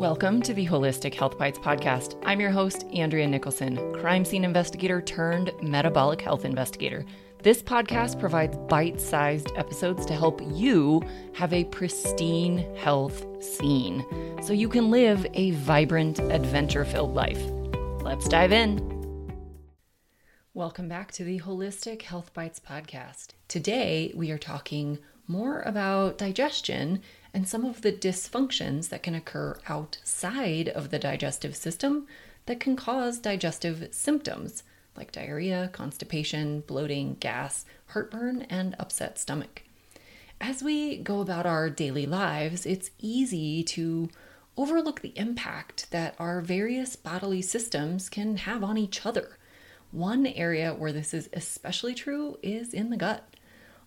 Welcome to the Holistic Health Bites podcast. I'm your host, Andrea Nicholson, crime scene investigator turned metabolic health investigator. This podcast provides bite sized episodes to help you have a pristine health scene so you can live a vibrant, adventure filled life. Let's dive in. Welcome back to the Holistic Health Bites podcast. Today, we are talking more about digestion and some of the dysfunctions that can occur outside of the digestive system that can cause digestive symptoms like diarrhea, constipation, bloating, gas, heartburn, and upset stomach. As we go about our daily lives, it's easy to overlook the impact that our various bodily systems can have on each other. One area where this is especially true is in the gut.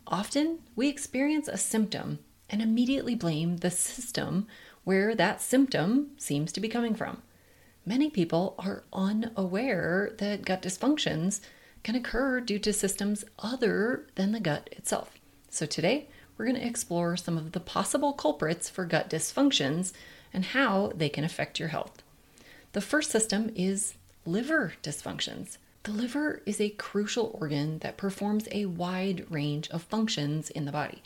Often, we experience a symptom and immediately blame the system where that symptom seems to be coming from. Many people are unaware that gut dysfunctions can occur due to systems other than the gut itself. So, today we're going to explore some of the possible culprits for gut dysfunctions and how they can affect your health. The first system is liver dysfunctions. The liver is a crucial organ that performs a wide range of functions in the body.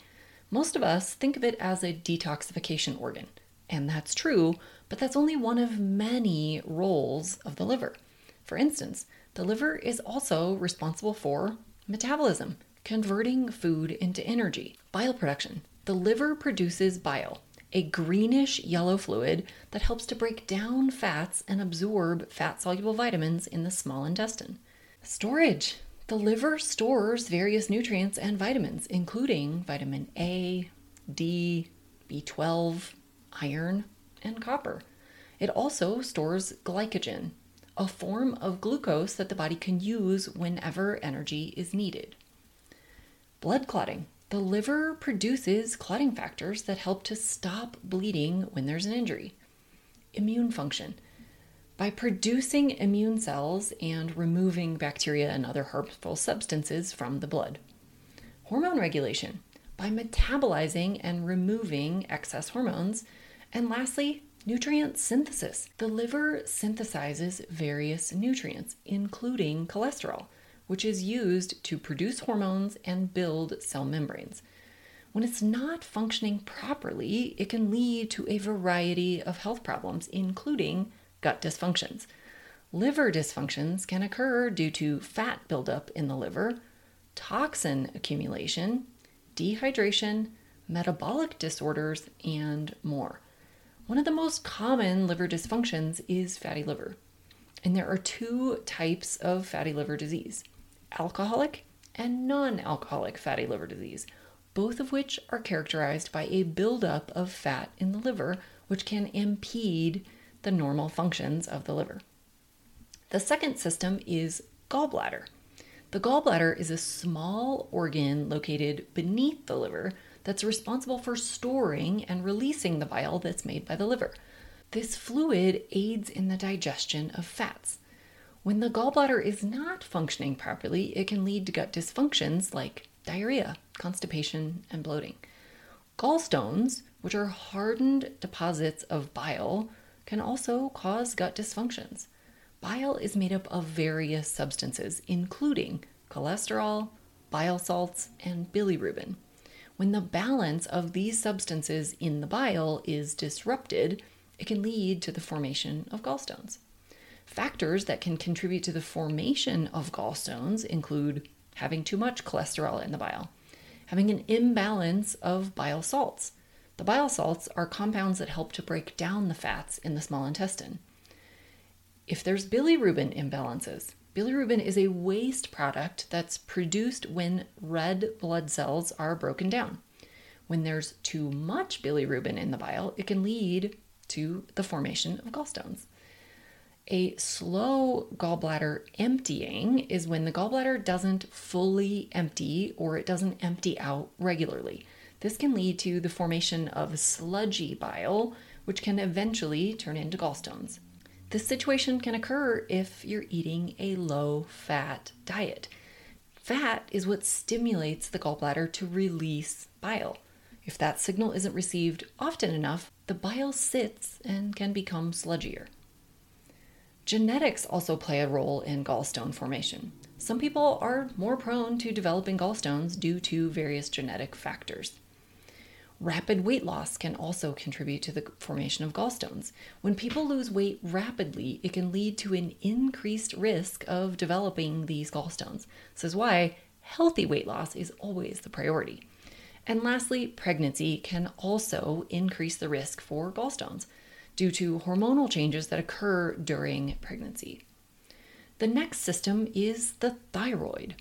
Most of us think of it as a detoxification organ, and that's true, but that's only one of many roles of the liver. For instance, the liver is also responsible for metabolism, converting food into energy, bile production. The liver produces bile, a greenish yellow fluid that helps to break down fats and absorb fat soluble vitamins in the small intestine. Storage. The liver stores various nutrients and vitamins, including vitamin A, D, B12, iron, and copper. It also stores glycogen, a form of glucose that the body can use whenever energy is needed. Blood clotting. The liver produces clotting factors that help to stop bleeding when there's an injury. Immune function. By producing immune cells and removing bacteria and other harmful substances from the blood. Hormone regulation by metabolizing and removing excess hormones. And lastly, nutrient synthesis. The liver synthesizes various nutrients, including cholesterol, which is used to produce hormones and build cell membranes. When it's not functioning properly, it can lead to a variety of health problems, including gut dysfunctions. Liver dysfunctions can occur due to fat buildup in the liver, toxin accumulation, dehydration, metabolic disorders, and more. One of the most common liver dysfunctions is fatty liver. And there are two types of fatty liver disease alcoholic and non alcoholic fatty liver disease, both of which are characterized by a buildup of fat in the liver, which can impede the normal functions of the liver. The second system is gallbladder. The gallbladder is a small organ located beneath the liver that's responsible for storing and releasing the bile that's made by the liver. This fluid aids in the digestion of fats. When the gallbladder is not functioning properly, it can lead to gut dysfunctions like diarrhea, constipation, and bloating. Gallstones, which are hardened deposits of bile, can also cause gut dysfunctions. Bile is made up of various substances, including cholesterol, bile salts, and bilirubin. When the balance of these substances in the bile is disrupted, it can lead to the formation of gallstones. Factors that can contribute to the formation of gallstones include having too much cholesterol in the bile, having an imbalance of bile salts, the bile salts are compounds that help to break down the fats in the small intestine. If there's bilirubin imbalances, bilirubin is a waste product that's produced when red blood cells are broken down. When there's too much bilirubin in the bile, it can lead to the formation of gallstones. A slow gallbladder emptying is when the gallbladder doesn't fully empty or it doesn't empty out regularly. This can lead to the formation of sludgy bile, which can eventually turn into gallstones. This situation can occur if you're eating a low fat diet. Fat is what stimulates the gallbladder to release bile. If that signal isn't received often enough, the bile sits and can become sludgier. Genetics also play a role in gallstone formation. Some people are more prone to developing gallstones due to various genetic factors. Rapid weight loss can also contribute to the formation of gallstones. When people lose weight rapidly, it can lead to an increased risk of developing these gallstones. This is why healthy weight loss is always the priority. And lastly, pregnancy can also increase the risk for gallstones due to hormonal changes that occur during pregnancy. The next system is the thyroid.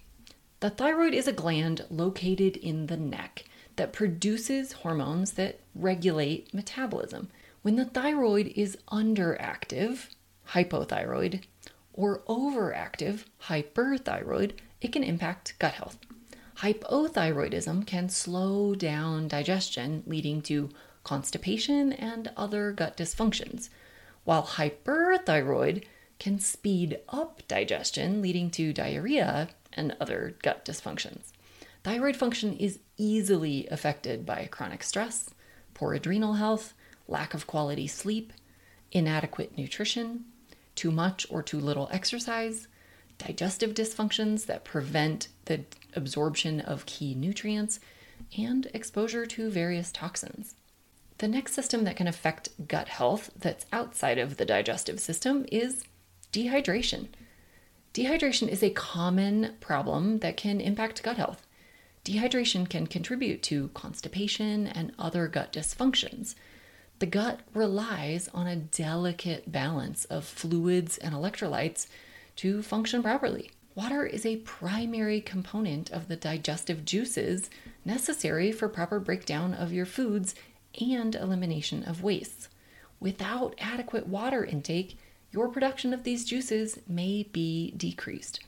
The thyroid is a gland located in the neck that produces hormones that regulate metabolism. When the thyroid is underactive, hypothyroid, or overactive, hyperthyroid, it can impact gut health. Hypothyroidism can slow down digestion, leading to constipation and other gut dysfunctions, while hyperthyroid can speed up digestion, leading to diarrhea and other gut dysfunctions. Thyroid function is easily affected by chronic stress, poor adrenal health, lack of quality sleep, inadequate nutrition, too much or too little exercise, digestive dysfunctions that prevent the absorption of key nutrients, and exposure to various toxins. The next system that can affect gut health that's outside of the digestive system is dehydration. Dehydration is a common problem that can impact gut health. Dehydration can contribute to constipation and other gut dysfunctions. The gut relies on a delicate balance of fluids and electrolytes to function properly. Water is a primary component of the digestive juices necessary for proper breakdown of your foods and elimination of wastes. Without adequate water intake, your production of these juices may be decreased.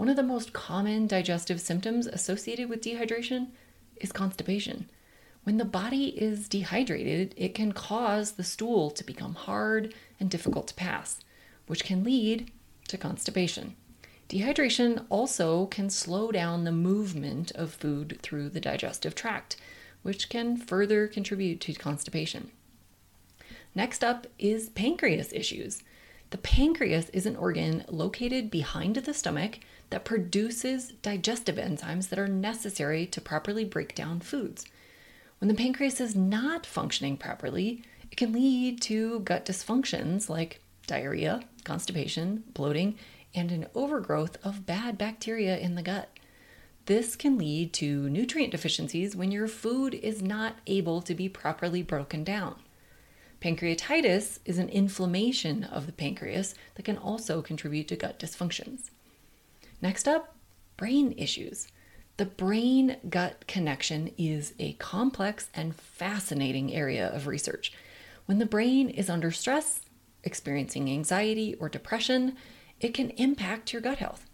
One of the most common digestive symptoms associated with dehydration is constipation. When the body is dehydrated, it can cause the stool to become hard and difficult to pass, which can lead to constipation. Dehydration also can slow down the movement of food through the digestive tract, which can further contribute to constipation. Next up is pancreas issues. The pancreas is an organ located behind the stomach that produces digestive enzymes that are necessary to properly break down foods. When the pancreas is not functioning properly, it can lead to gut dysfunctions like diarrhea, constipation, bloating, and an overgrowth of bad bacteria in the gut. This can lead to nutrient deficiencies when your food is not able to be properly broken down. Pancreatitis is an inflammation of the pancreas that can also contribute to gut dysfunctions. Next up, brain issues. The brain gut connection is a complex and fascinating area of research. When the brain is under stress, experiencing anxiety or depression, it can impact your gut health.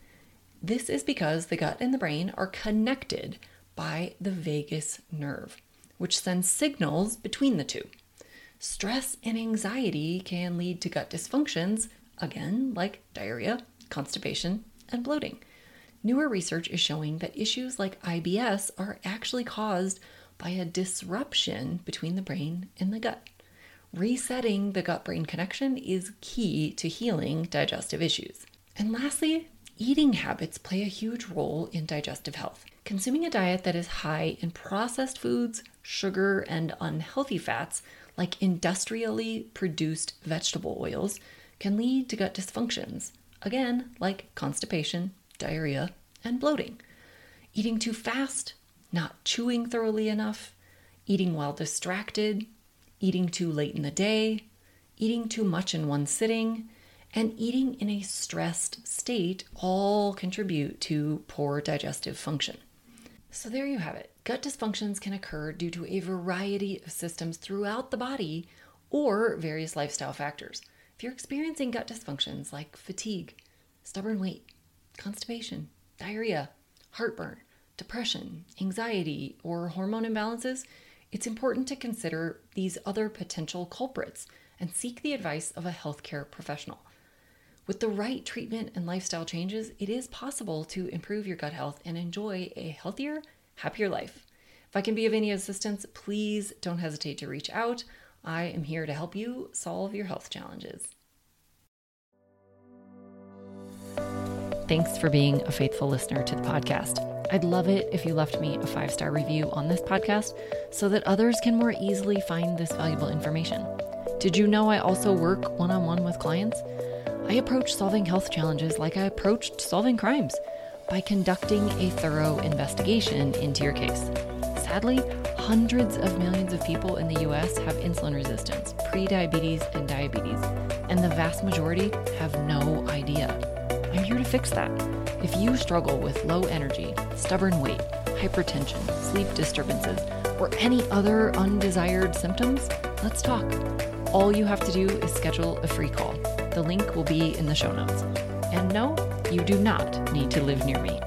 This is because the gut and the brain are connected by the vagus nerve, which sends signals between the two. Stress and anxiety can lead to gut dysfunctions, again, like diarrhea, constipation, and bloating. Newer research is showing that issues like IBS are actually caused by a disruption between the brain and the gut. Resetting the gut brain connection is key to healing digestive issues. And lastly, eating habits play a huge role in digestive health. Consuming a diet that is high in processed foods, sugar, and unhealthy fats, like industrially produced vegetable oils, can lead to gut dysfunctions, again, like constipation, diarrhea, and bloating. Eating too fast, not chewing thoroughly enough, eating while distracted, eating too late in the day, eating too much in one sitting, and eating in a stressed state all contribute to poor digestive function. So, there you have it. Gut dysfunctions can occur due to a variety of systems throughout the body or various lifestyle factors. If you're experiencing gut dysfunctions like fatigue, stubborn weight, constipation, diarrhea, heartburn, depression, anxiety, or hormone imbalances, it's important to consider these other potential culprits and seek the advice of a healthcare professional. With the right treatment and lifestyle changes, it is possible to improve your gut health and enjoy a healthier, happier life. If I can be of any assistance, please don't hesitate to reach out. I am here to help you solve your health challenges. Thanks for being a faithful listener to the podcast. I'd love it if you left me a five star review on this podcast so that others can more easily find this valuable information. Did you know I also work one on one with clients? I approach solving health challenges like I approached solving crimes by conducting a thorough investigation into your case. Sadly, hundreds of millions of people in the US have insulin resistance, prediabetes, and diabetes, and the vast majority have no idea. I'm here to fix that. If you struggle with low energy, stubborn weight, hypertension, sleep disturbances, or any other undesired symptoms, let's talk. All you have to do is schedule a free call. The link will be in the show notes. And no, you do not need to live near me.